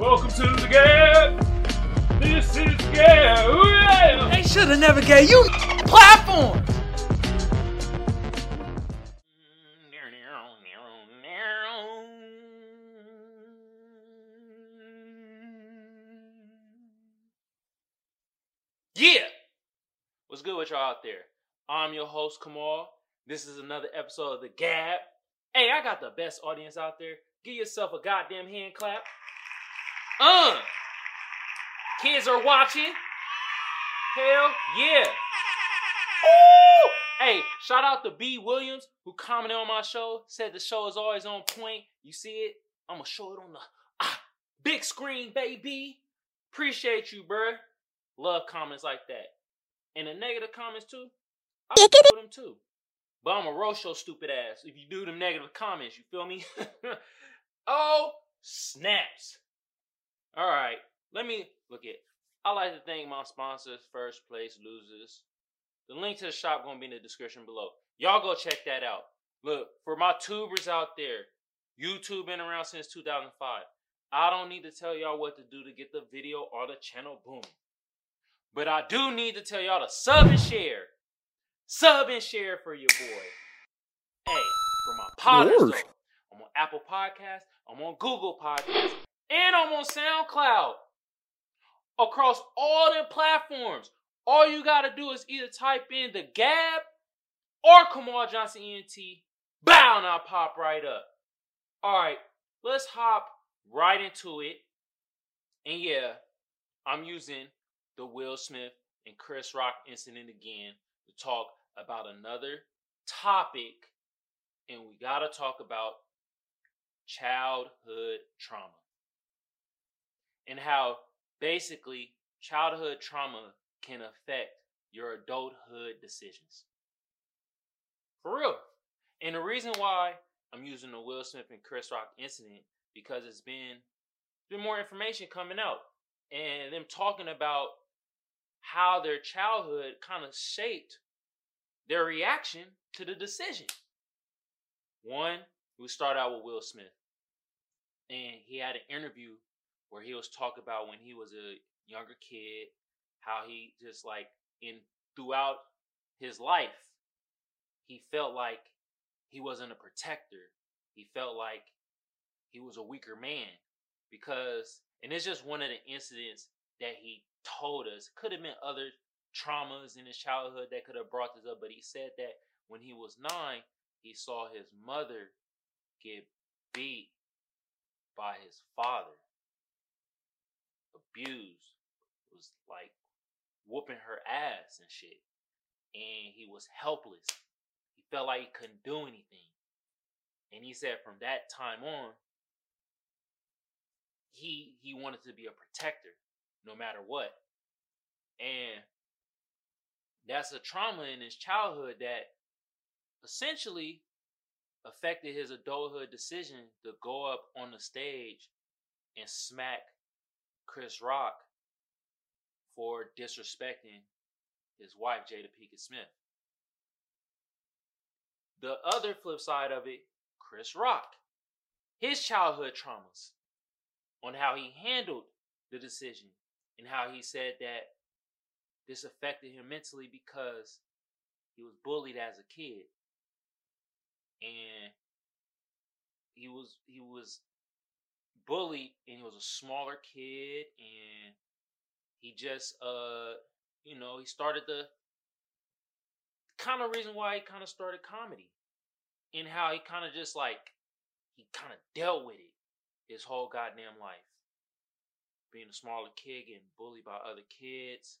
Welcome to the Gab. This is Gab. Ooh, yeah. They should have never gave you platform. Yeah. What's good with y'all out there? I'm your host, Kamal. This is another episode of The Gab. Hey, I got the best audience out there. Give yourself a goddamn hand clap. Uh. Kids are watching. Hell yeah. Ooh. Hey, shout out to B. Williams who commented on my show, said the show is always on point. You see it? I'm gonna show it on the ah, big screen, baby. Appreciate you, bruh. Love comments like that. And the negative comments too. I with them too. But I'm a roast your stupid ass if you do them negative comments. You feel me? oh, snaps. All right. Let me look at. I like to thank my sponsors, First Place Losers. The link to the shop gonna be in the description below. Y'all go check that out. Look, for my tubers out there, YouTube been around since 2005. I don't need to tell y'all what to do to get the video or the channel boom. But I do need to tell y'all to sub and share. Sub and share for your boy. Hey, for my potters though, I'm on Apple Podcasts, I'm on Google Podcasts, and I'm on SoundCloud. Across all the platforms. All you gotta do is either type in the Gab or Kamal Johnson ENT. Bow, and I'll pop right up. Alright, let's hop right into it. And yeah, I'm using the Will Smith and Chris Rock incident again to talk about another topic. And we gotta talk about childhood trauma. And how basically childhood trauma can affect your adulthood decisions. For real. And the reason why I'm using the Will Smith and Chris Rock incident because it's been been more information coming out and them talking about how their childhood kind of shaped their reaction to the decision. One, we start out with Will Smith, and he had an interview where he was talking about when he was a younger kid, how he just like in throughout his life, he felt like he wasn't a protector. He felt like he was a weaker man because, and it's just one of the incidents that he told us. Could have been other traumas in his childhood that could have brought this up, but he said that when he was nine, he saw his mother get beat by his father, abused, was like whooping her ass and shit. And he was helpless. He felt like he couldn't do anything. And he said from that time on, he he wanted to be a protector no matter what. And that's a trauma in his childhood that essentially affected his adulthood decision to go up on the stage and smack Chris Rock for disrespecting his wife, Jada Pinkett Smith. The other flip side of it, Chris Rock, his childhood traumas on how he handled the decision and how he said that this affected him mentally because he was bullied as a kid and he was he was bullied and he was a smaller kid and he just uh you know he started the kind of reason why he kind of started comedy and how he kind of just like he kind of dealt with it his whole goddamn life. Being a smaller kid getting bullied by other kids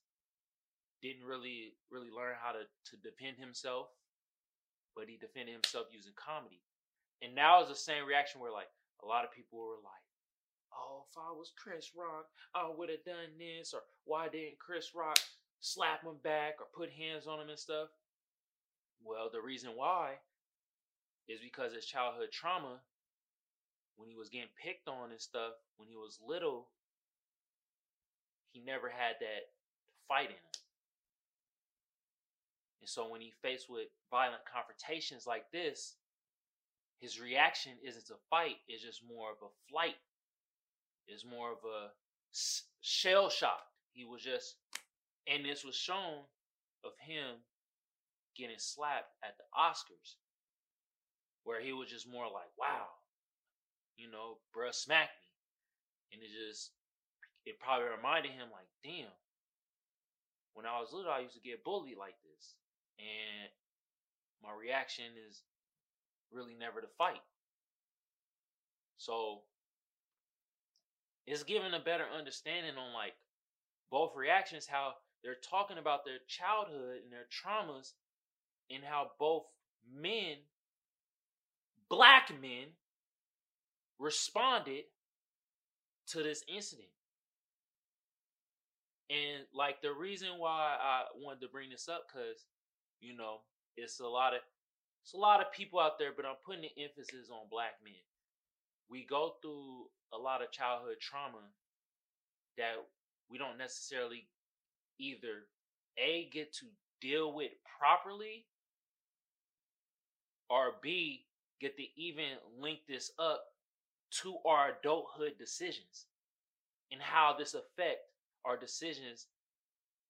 didn't really really learn how to to defend himself but he defended himself using comedy. And now it's the same reaction where like a lot of people were like oh if i was chris rock i would have done this or why didn't chris rock slap him back or put hands on him and stuff well the reason why is because his childhood trauma when he was getting picked on and stuff when he was little he never had that fight in him. And so when he faced with violent confrontations like this, his reaction isn't to fight, it's just more of a flight. Is more of a shell shock. He was just, and this was shown of him getting slapped at the Oscars, where he was just more like, wow, you know, bruh smacked me. And it just, it probably reminded him, like, damn, when I was little, I used to get bullied like this. And my reaction is really never to fight. So it's giving a better understanding on like both reactions, how they're talking about their childhood and their traumas, and how both men, black men, responded to this incident. And like the reason why I wanted to bring this up, cause you know it's a lot of it's a lot of people out there, but I'm putting the emphasis on black men. We go through a lot of childhood trauma that we don't necessarily either a get to deal with properly or b get to even link this up to our adulthood decisions and how this affect our decisions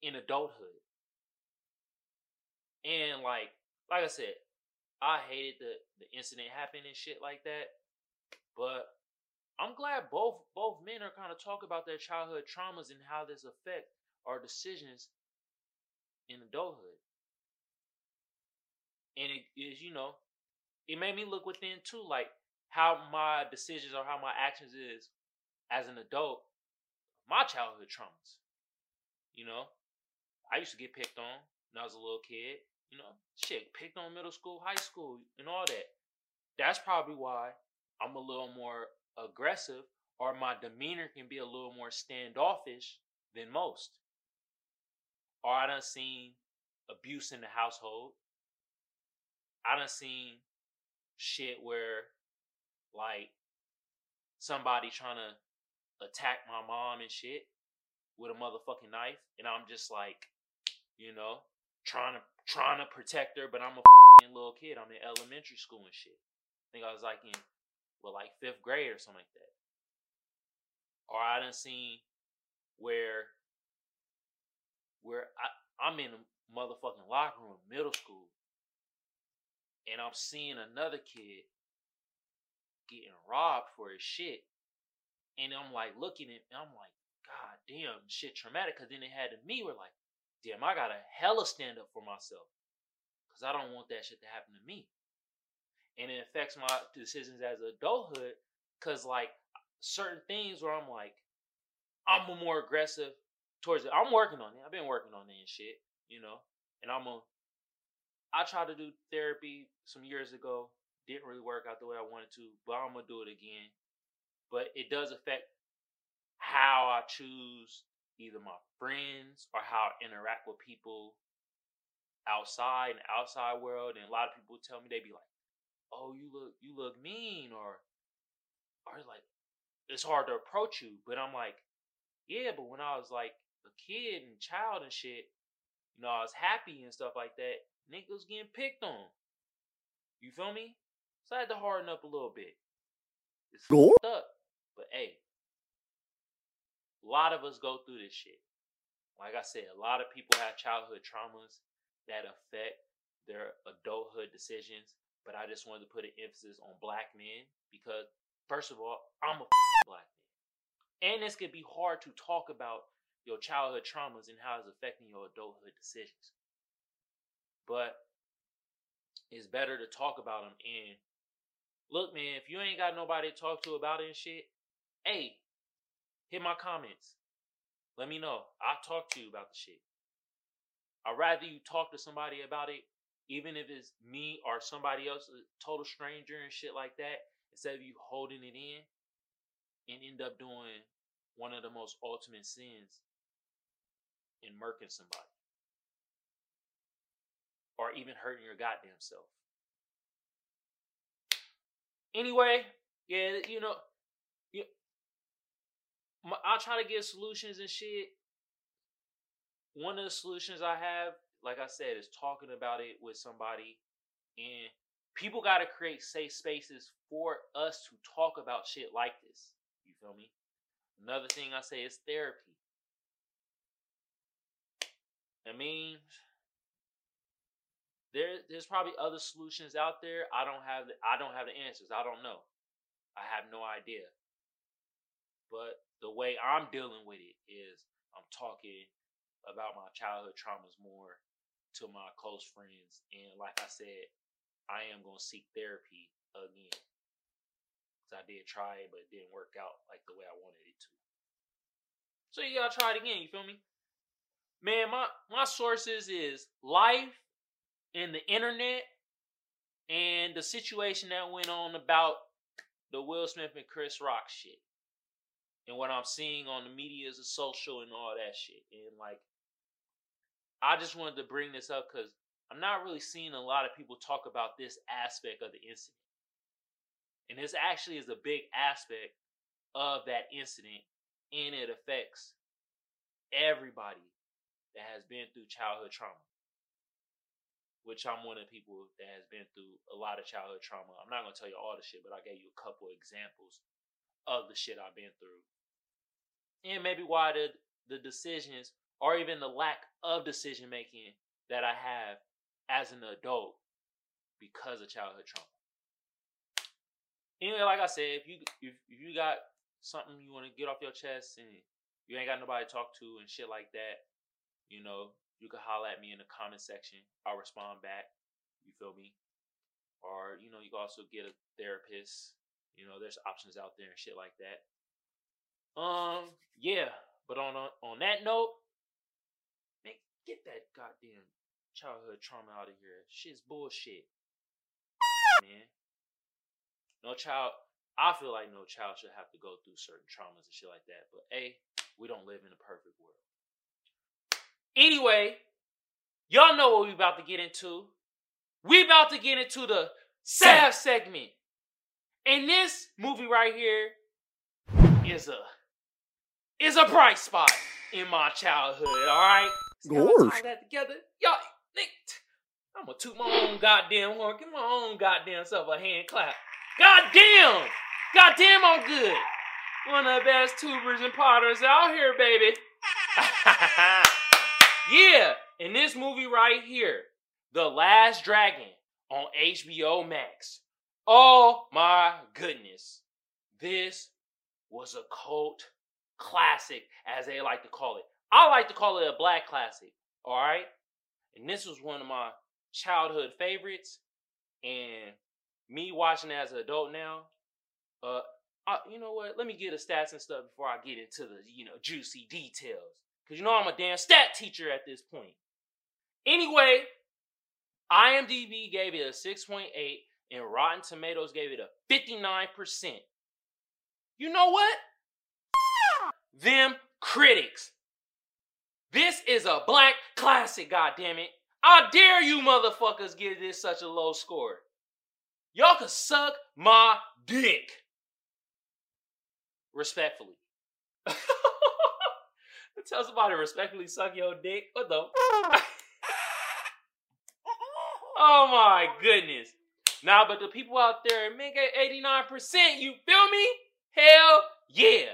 in adulthood. And like like i said i hated the the incident happening and shit like that but I'm glad both both men are kind of talk about their childhood traumas and how this affect our decisions in adulthood. And it is, you know, it made me look within too, like how my decisions or how my actions is as an adult, my childhood traumas. You know, I used to get picked on when I was a little kid. You know, shit, picked on middle school, high school, and all that. That's probably why I'm a little more aggressive or my demeanor can be a little more standoffish than most. Or I done seen abuse in the household. I done seen shit where like somebody trying to attack my mom and shit with a motherfucking knife and I'm just like, you know, trying to trying to protect her, but I'm a little kid. I'm in elementary school and shit. I think I was like in well, like fifth grade or something like that. Or I done seen where where I, I'm in a motherfucking locker room, middle school, and I'm seeing another kid getting robbed for his shit. And I'm like looking at I'm like, God damn, shit traumatic. Cause then it had to me, we're like, damn, I gotta hella stand up for myself. Cause I don't want that shit to happen to me and it affects my decisions as adulthood because like certain things where I'm like I'm more aggressive towards it. I'm working on it. I've been working on it and shit, you know. And I'm a I tried to do therapy some years ago. Didn't really work out the way I wanted to, but I'm gonna do it again. But it does affect how I choose either my friends or how I interact with people outside and outside world. And a lot of people tell me they be like, oh you look you look mean or or like it's hard to approach you but i'm like yeah but when i was like a kid and child and shit you know i was happy and stuff like that niggas getting picked on. You feel me? So i had to harden up a little bit. It's fucked up but hey. A lot of us go through this shit. Like i said a lot of people have childhood traumas that affect their adulthood decisions but I just wanted to put an emphasis on black men because, first of all, I'm a black man. And this could be hard to talk about your childhood traumas and how it's affecting your adulthood decisions. But it's better to talk about them. And look, man, if you ain't got nobody to talk to about it and shit, hey, hit my comments. Let me know. I'll talk to you about the shit. I'd rather you talk to somebody about it even if it's me or somebody else, a total stranger and shit like that, instead of you holding it in and end up doing one of the most ultimate sins in murking somebody or even hurting your goddamn self. Anyway, yeah, you know, you, I'll try to get solutions and shit. One of the solutions I have like I said, is talking about it with somebody. And people got to create safe spaces for us to talk about shit like this. You feel me? Another thing I say is therapy. I mean, there there's probably other solutions out there. I don't have the, I don't have the answers. I don't know. I have no idea. But the way I'm dealing with it is I'm talking about my childhood traumas more to my close friends and like I said, I am going to seek therapy again. Cuz I did try it but it didn't work out like the way I wanted it to. So you got to try it again, you feel me? Man, my my sources is life and the internet and the situation that went on about the Will Smith and Chris Rock shit. And what I'm seeing on the media is social and all that shit. And like I just wanted to bring this up because I'm not really seeing a lot of people talk about this aspect of the incident. And this actually is a big aspect of that incident, and it affects everybody that has been through childhood trauma. Which I'm one of the people that has been through a lot of childhood trauma. I'm not gonna tell you all the shit, but I gave you a couple examples of the shit I've been through. And maybe why the the decisions or even the lack of decision making that I have as an adult because of childhood trauma. Anyway, like I said, if you if, if you got something you want to get off your chest and you ain't got nobody to talk to and shit like that, you know, you can holler at me in the comment section. I'll respond back. You feel me? Or, you know, you can also get a therapist. You know, there's options out there and shit like that. Um, yeah. But on on that note, get that goddamn childhood trauma out of here. Shit's bullshit. Man. No child I feel like no child should have to go through certain traumas and shit like that. But A, we don't live in a perfect world. Anyway, y'all know what we about to get into. We about to get into the sad segment. And this movie right here is a is a bright spot in my childhood, alright? Gorge. All that together. Y'all I'm gonna toot my own goddamn horn. Give my own goddamn self a hand clap. Goddamn! Goddamn, I'm good. One of the best tubers and potters out here, baby. yeah, in this movie right here, The Last Dragon on HBO Max. Oh my goodness. This was a cult classic, as they like to call it. I like to call it a black classic, all right? And this was one of my childhood favorites. And me watching as an adult now, uh, I, you know what? Let me get the stats and stuff before I get into the, you know, juicy details. Because you know I'm a damn stat teacher at this point. Anyway, IMDb gave it a 6.8 and Rotten Tomatoes gave it a 59%. You know what? Them critics. This is a black classic, goddammit. I dare you motherfuckers give this such a low score. Y'all can suck my dick. Respectfully. Tell somebody respectfully suck your dick. What the? oh my goodness. Now, but the people out there, make it 89%, you feel me? Hell yeah.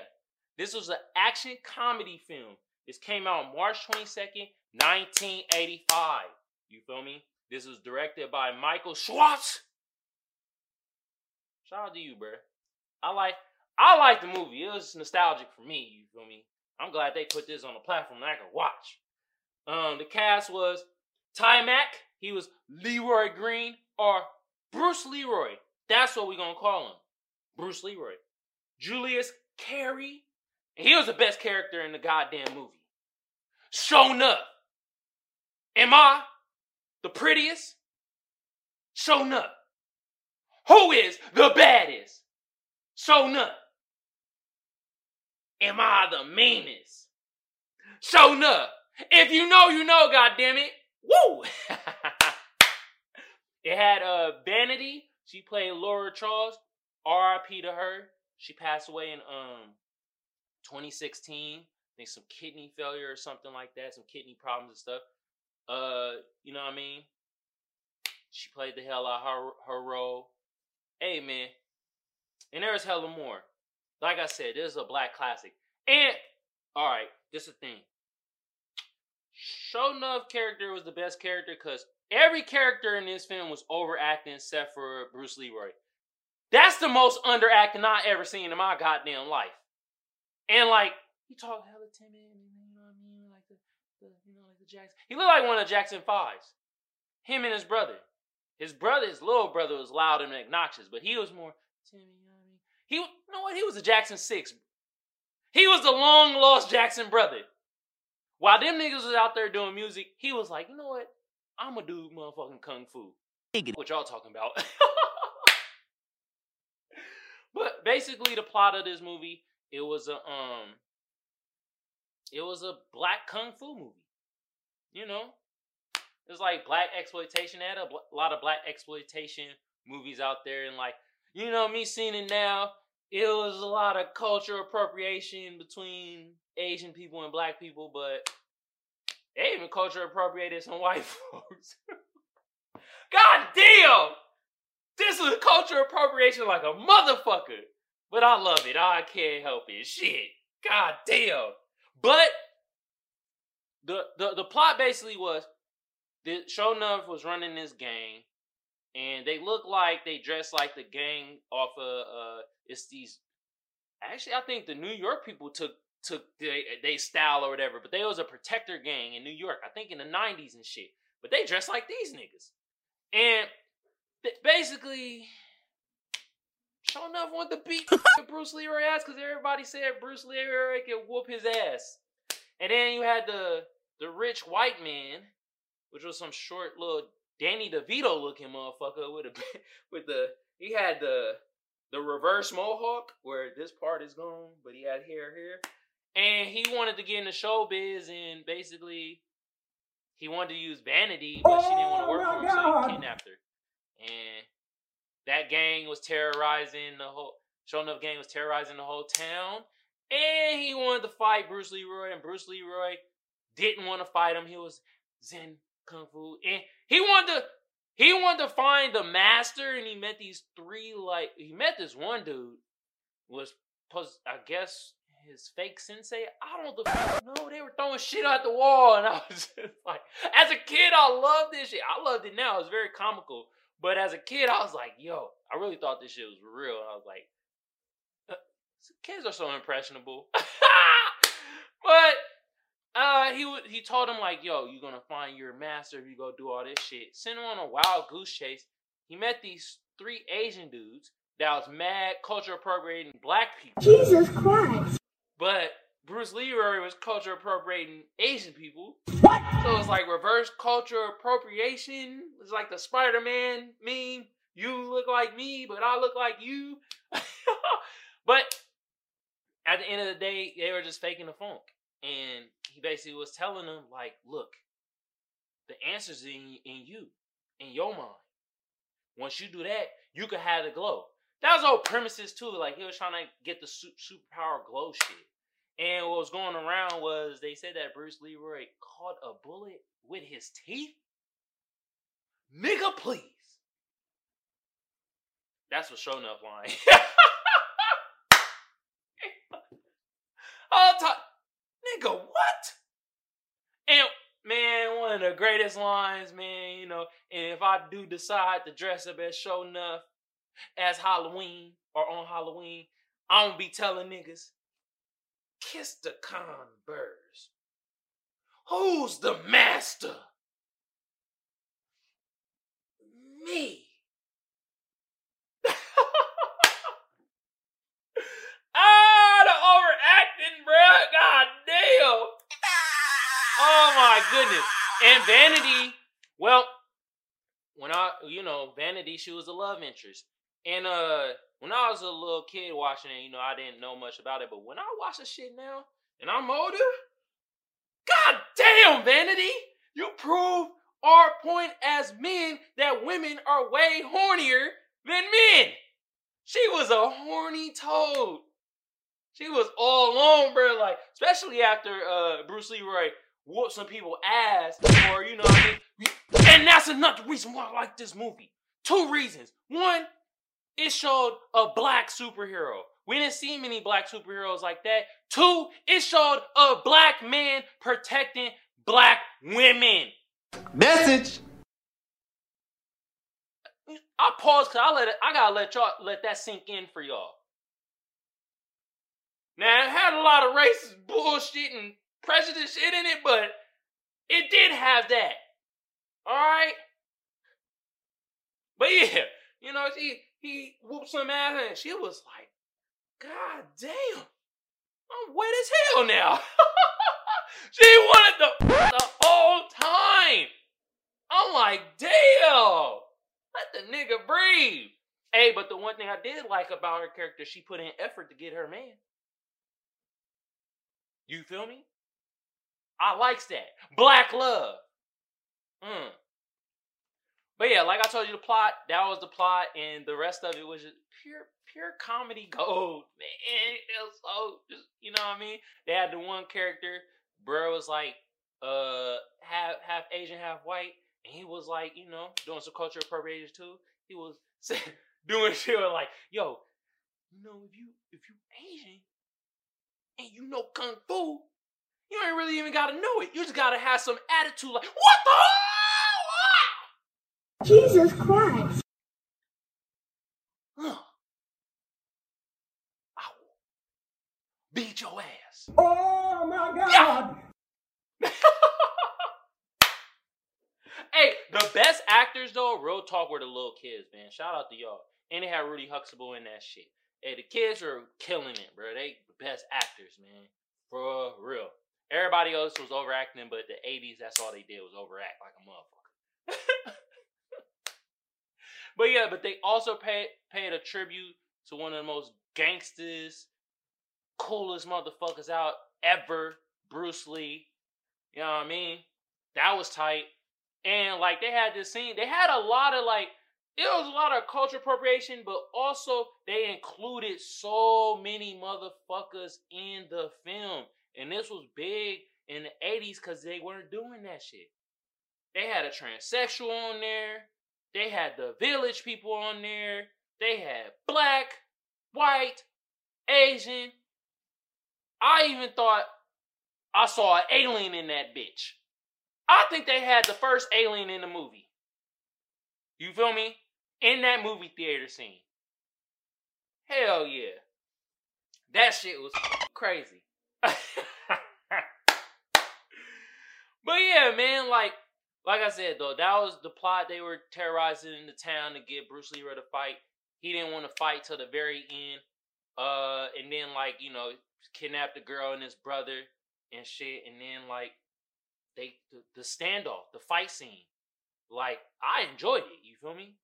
This was an action comedy film. This came out March 22nd, 1985. You feel me? This was directed by Michael Schultz. Shout out to you, bro. I like I like the movie. It was nostalgic for me, you feel me? I'm glad they put this on the platform that I can watch. Um, the cast was Taimak, he was Leroy Green, or Bruce Leroy. That's what we're gonna call him. Bruce Leroy. Julius Carry. And he was the best character in the goddamn movie. Sho'nuff. Am I the prettiest? Sho'nuff. Who is the baddest? Sho'nuff. Am I the meanest? Sho'nuff. If you know, you know, goddammit. Woo! it had uh Vanity. She played Laura Charles. R.I.P. to her. She passed away in um 2016. I think some kidney failure or something like that, some kidney problems and stuff. Uh, you know what I mean? She played the hell out her her role. Hey man, and there's hella more. Like I said, this is a black classic. And all right, this is the thing. Sho'nuff character was the best character because every character in this film was overacting except for Bruce Leroy. That's the most underacting I ever seen in my goddamn life. And like he talked hella timid, and you know what I mean, like the, the you know like the Jackson. He looked like one of the Jackson Fives. Him and his brother. His brother, his little brother, was loud and obnoxious, but he was more timid. You know what I mean? He, you know what? He was a Jackson Six. He was the long lost Jackson brother. While them niggas was out there doing music, he was like, you know what? I'm gonna do motherfucking kung fu. What y'all talking about? but basically, the plot of this movie, it was a um, it was a black kung fu movie. You know, it was like black exploitation. They had a, bl- lot of black exploitation movies out there, and like you know, me seeing it now, it was a lot of cultural appropriation between Asian people and black people, but they even culture appropriated some white folks. God damn! This is culture appropriation like a motherfucker. But I love it. I can't help it. Shit. God damn. But the the, the plot basically was the Sho'nuff was running this gang, and they look like they dress like the gang off of uh it's these actually I think the New York people took took they, they style or whatever, but they was a protector gang in New York, I think in the 90s and shit. But they dress like these niggas. And th- basically, Sho'nuff wanted to beat Bruce Leroy ass because everybody said Bruce Leroy could whoop his ass. And then you had the the rich white man, which was some short little Danny DeVito looking motherfucker with a with the he had the the reverse mohawk where this part is gone, but he had hair here. And he wanted to get into showbiz and basically he wanted to use vanity, but she didn't want to work oh for him, so he kidnapped her. And that gang was terrorizing the whole Sho'nuff gang was terrorizing the whole town. And he wanted to fight Bruce Leroy, and Bruce Leroy didn't want to fight him. He was Zen Kung Fu. And he wanted to he wanted to find the master, and he met these three like he met this one dude was was I guess his fake sensei. I don't know. They were throwing shit at the wall, and I was just like, as a kid, I loved this shit. I loved it now. It's very comical. But as a kid, I was like, yo, I really thought this shit was real. And I was like, uh, kids are so impressionable. but uh, he he told him like, yo, you're gonna find your master if you go do all this shit. Send him on a wild goose chase. He met these three Asian dudes that was mad culture appropriating black people. Jesus Christ. But Bruce Leroy was culture appropriating Asian people. What? So it's like reverse culture appropriation. It's like the Spider Man meme. You look like me, but I look like you. but at the end of the day, they were just faking the funk. And he basically was telling them, like, look, the answer's in, in you, in your mind. Once you do that, you can have the glow. That was all premises too. Like he was trying to get the su- superpower glow shit. And what was going around was they said that Bruce Leroy caught a bullet with his teeth. Nigga, please. That's what Sho'nuff line. All time, nigga, what? And man, one of the greatest lines, man. You know, and if I do decide to dress up as Sho'nuff as Halloween or on Halloween, I'm gonna be telling niggas, kiss the converse. Who's the master? Me. ah, the overacting, bruh. God damn. Oh my goodness. And Vanity, well, when I, you know, Vanity, she was a love interest. And uh when I was a little kid watching it, you know, I didn't know much about it. But when I watch the shit now and I'm older, God damn, Vanity, you prove our point as men that women are way hornier than men. She was a horny toad. She was all alone, bro. Like, especially after uh Bruce Leroy whooped some people ass, or you know, I mean, and that's another reason why I like this movie. Two reasons. One, it showed a black superhero. We didn't see many black superheroes like that. Two, it showed a black man protecting black women. Message. I pause because I let it, I gotta let y'all let that sink in for y'all. Now it had a lot of racist bullshit and prejudice shit in it, but it did have that. Alright? But yeah, you know, she he whooped some ass and she was like, God damn, I'm wet as hell now. she wanted the the whole time. I'm like, damn. Let the nigga breathe. Hey, but the one thing I did like about her character, she put in effort to get her man. You feel me? I likes that. Black love. Mm. But yeah, like I told you, the plot, that was the plot, and the rest of it was just pure pure comedy gold, man. It was so just you know what I mean? They had the one character, bro was like uh half half Asian, half white, and he was like, you know, doing some cultural appropriation too. He was doing shit like, yo, you know, if you if you Asian and you know kung fu, you ain't really even gotta know it. You just gotta have some attitude like, what the Jesus Christ. Huh. Will beat your ass. Oh my God. Hey, the best actors though, real talk, were the little kids, man. Shout out to y'all. And they had Rudy Huxtable in that shit. Hey, the kids are killing it, bro. They the best actors, man. For real. Everybody else was overacting, but the 80s, that's all they did was overact like a motherfucker. but yeah, but they also paid paid a tribute to one of the most gangsters, coolest motherfuckers out ever, Bruce Lee. You know what I mean? That was tight. And like they had this scene, they had a lot of like it was a lot of culture appropriation, but also they included so many motherfuckers in the film. And this was big in the 80s because they weren't doing that shit. They had a transsexual on there. They had the village people on there. They had black, white, Asian. I even thought I saw an alien in that bitch. I think they had the first alien in the movie. You feel me? In that movie theater scene. Hell yeah. That shit was crazy. but yeah, man, like like I said though, that was the plot. They were terrorizing the town to get Bruce Lee to fight. He didn't want to fight till the very end. Uh, and then like you know, kidnapped the girl and his brother and shit. And then like they the, the standoff, the fight scene, like I enjoyed it. You feel me?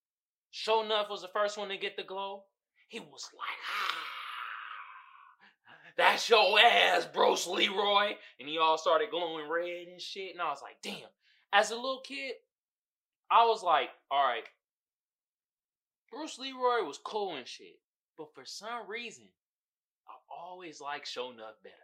Sho'nuff was the first one to get the glow. He was like, ah, that's your ass, Bruce Leroy. And he all started glowing red and shit. And I was like, damn. As a little kid, I was like, all right, Bruce Leroy was cool and shit. But for some reason, I always liked Sho'nuff better.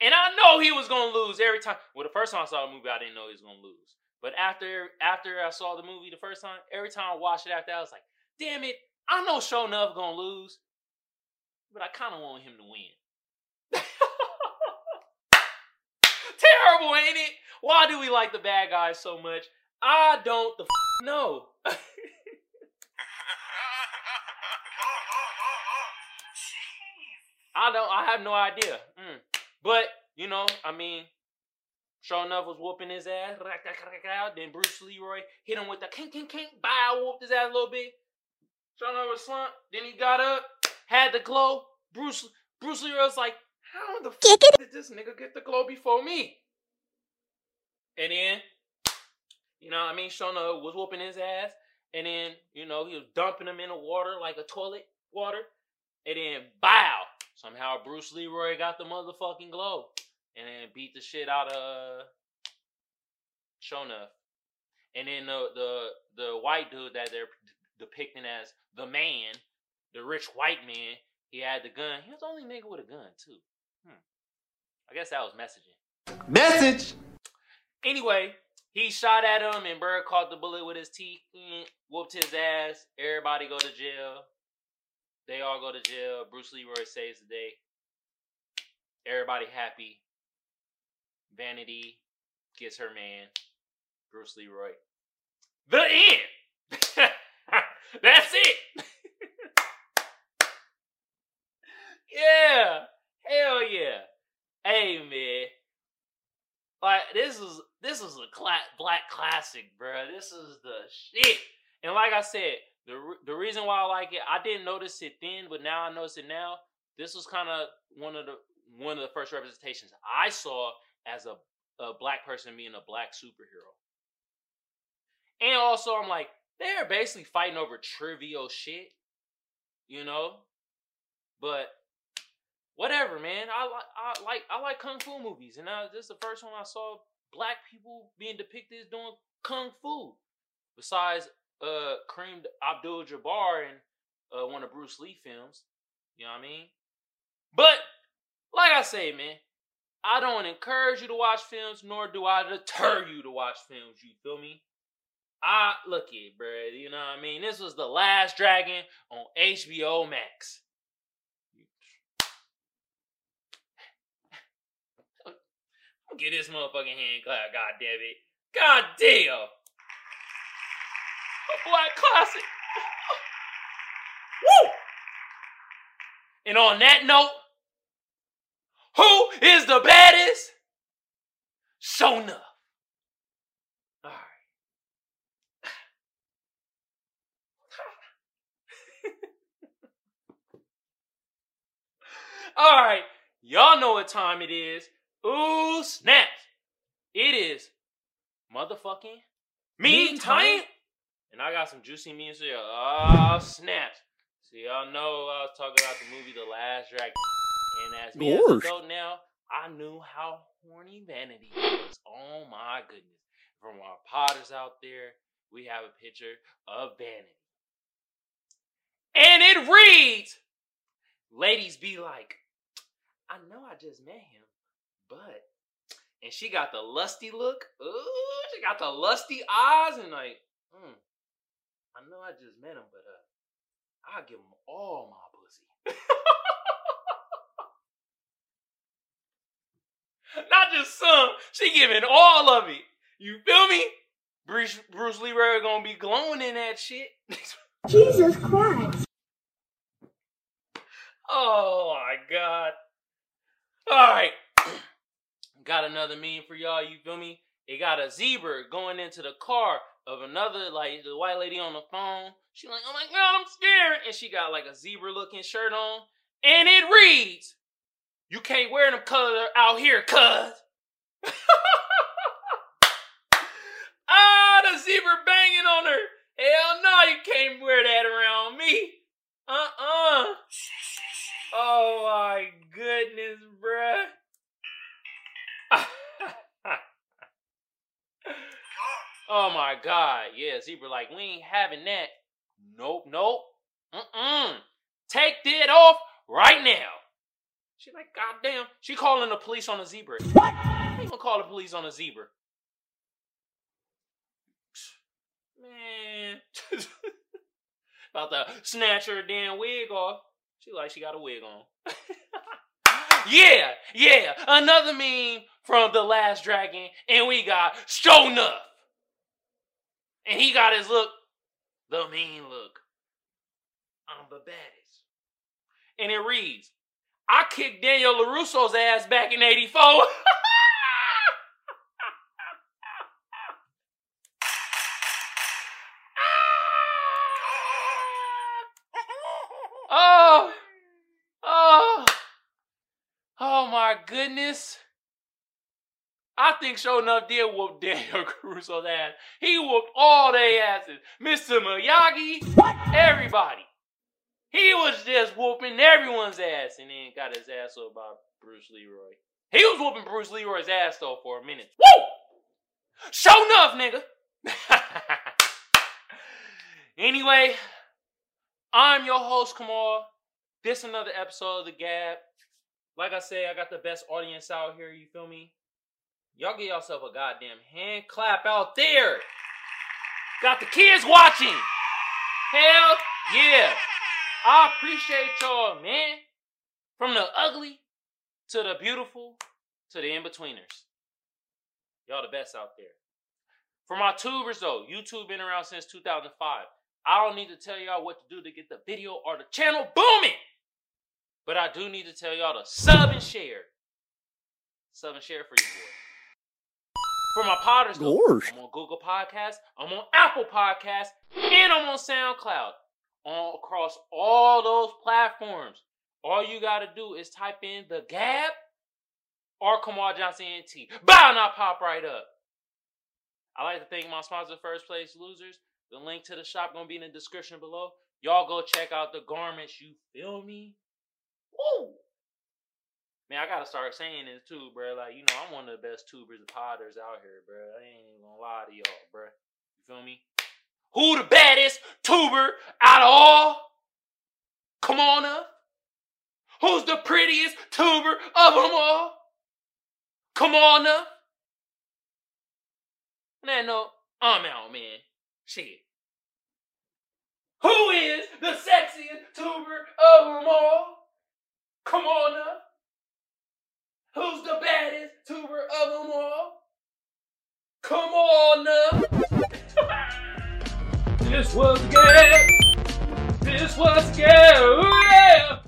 And I know he was gonna lose every time. Well, the first time I saw the movie, I didn't know he was gonna lose. But after after I saw the movie the first time, every time I watched it after, I was like, damn it, I know Sho'nuff gonna lose. But I kinda want him to win. Terrible, ain't it? Why do we like the bad guys so much? I don't the f- know. I don't. I have no idea. Mm. But you know, I mean, Sho'nuff was whooping his ass. Then Bruce Leroy hit him with the kink kink kink. Bow, whooped his ass a little bit. Sho'nuff was slumped. Then he got up, had the glow. Bruce Bruce Leroy was like, "How the fuck did this nigga get the glow before me?" And then, you know, I mean, Sho'nuff was whooping his ass. And then, you know, he was dumping him in the water like a toilet water. And then, bow. Somehow Bruce Leroy got the motherfucking glow and then beat the shit out of Sho'nuff. And then the the the white dude that they're depicting as the man, the rich white man, he had the gun. He was the only nigga with a gun too. Hmm. I guess that was messaging. Message. Anyway, he shot at him and Bird caught the bullet with his teeth, mm, whooped his ass. Everybody go to jail. They all go to jail. Bruce Leroy saves the day. Everybody happy. Vanity gets her man, Bruce Leroy. The end. That's it. yeah. Hell yeah. Hey man. Like this is this is a cla- black classic, bro. This is the shit. And like I said, the re- the reason why I like it, I didn't notice it then, but now I notice it now. This was kind of one of the one of the first representations I saw as a a black person being a black superhero. And also, I'm like, they're basically fighting over trivial shit, you know. But whatever, man. I like I like I like kung fu movies, and I, this is the first one I saw black people being depicted as doing kung fu. Besides, uh, Kareem Abdul-Jabbar in uh, one of Bruce Lee films. You know what I mean? But like I say, man, I don't encourage you to watch films, nor do I deter you to watch films. You feel me? I look it, bro. You know what I mean? This was the Last Dragon on HBO Max. Get this motherfucking hand clap, god damn it. God damn. A black classic. Woo! And on that note, who is the baddest? Show. Alright. Alright. Y'all know what time it is. Ooh, snaps. It is motherfucking Meme Time. And I got some juicy memes here. Oh, snaps. So y'all know I was talking about the movie The Last Dragon. And as me as adult now, I knew how horny vanity was. Oh my goodness. From our potters out there, we have a picture of vanity. And it reads, ladies be like, I know I just met him, but and she got the lusty look. Ooh, she got the lusty eyes and like, hmm. I know I just met him, but uh, I'll give him all my pussy. Not just some, she giving all of it. You feel me? Bruce, Bruce Leroy gonna be glowing in that shit. Jesus Christ. oh my god. Alright. Got another meme for y'all, you feel me? It got a zebra going into the car of another, like the white lady on the phone. She like, oh my god, I'm scared. And she got like a zebra looking shirt on. And it reads, You can't wear them color out here, cuz. ah, the zebra banging on her. Hell no, you can't wear that around me. Uh-uh. Oh my goodness, bruh. Oh my god. Yeah, zebra like, we ain't having that. Nope, nope. Mm-mm. Take that off right now. She like, goddamn. She calling the police on a zebra. What? ain't gonna call the police on a zebra. Man. About to snatch her damn wig off. She like she got a wig on. yeah, yeah. Another meme from The Last Dragon, and we got Sho'nuff. And he got his look, the mean look. Um, I'm the baddest. And it reads, I kicked Daniel LaRusso's ass back in 84. Ah! oh, oh, oh my goodness. I think Sho'nuff did whoop Daniel LaRusso's ass. He whooped all their asses. Mr. Miyagi, everybody. He was just whooping everyone's ass and then got his ass up by Bruce Leroy. He was whooping Bruce Leroy's ass though for a minute. Woo! Sho'nuff, nigga. anyway, I'm your host, Kamal. This another episode of The Gab. Like I said, I got the best audience out here, you feel me? Y'all get yourself a goddamn hand clap out there. Got the kids watching. Hell yeah. I appreciate y'all, man. From the ugly to the beautiful to the in-betweeners. Y'all the best out there. For my tubers though, YouTube been around since 2005. I don't need to tell y'all what to do to get the video or the channel booming. But I do need to tell y'all to sub and share. Sub and share for you boy. For my potters Gosh. I'm on Google Podcasts, I'm on Apple Podcasts, and I'm on SoundCloud. On across all those platforms. All you gotta do is type in the Gab or Kamal Johnson NT. Bow and I pop right up. I like to thank my sponsor, First Place Losers. The link to the shop gonna be in the description below. Y'all go check out the garments. You feel me? Woo! Man, I gotta start saying this too, bro. Like, you know, I'm one of the best tubers and potters out here, bro. I ain't even gonna lie to y'all, bro. You feel me? Who the baddest tuber out of all? Come on up. Who's the prettiest tuber of them all? Come on up. On no, I'm out, man. Shit. Who is the sexiest tuber of them all? Come on up. Who's the baddest tuber of them all? Come on now. this was good. This was good. Ooh, yeah.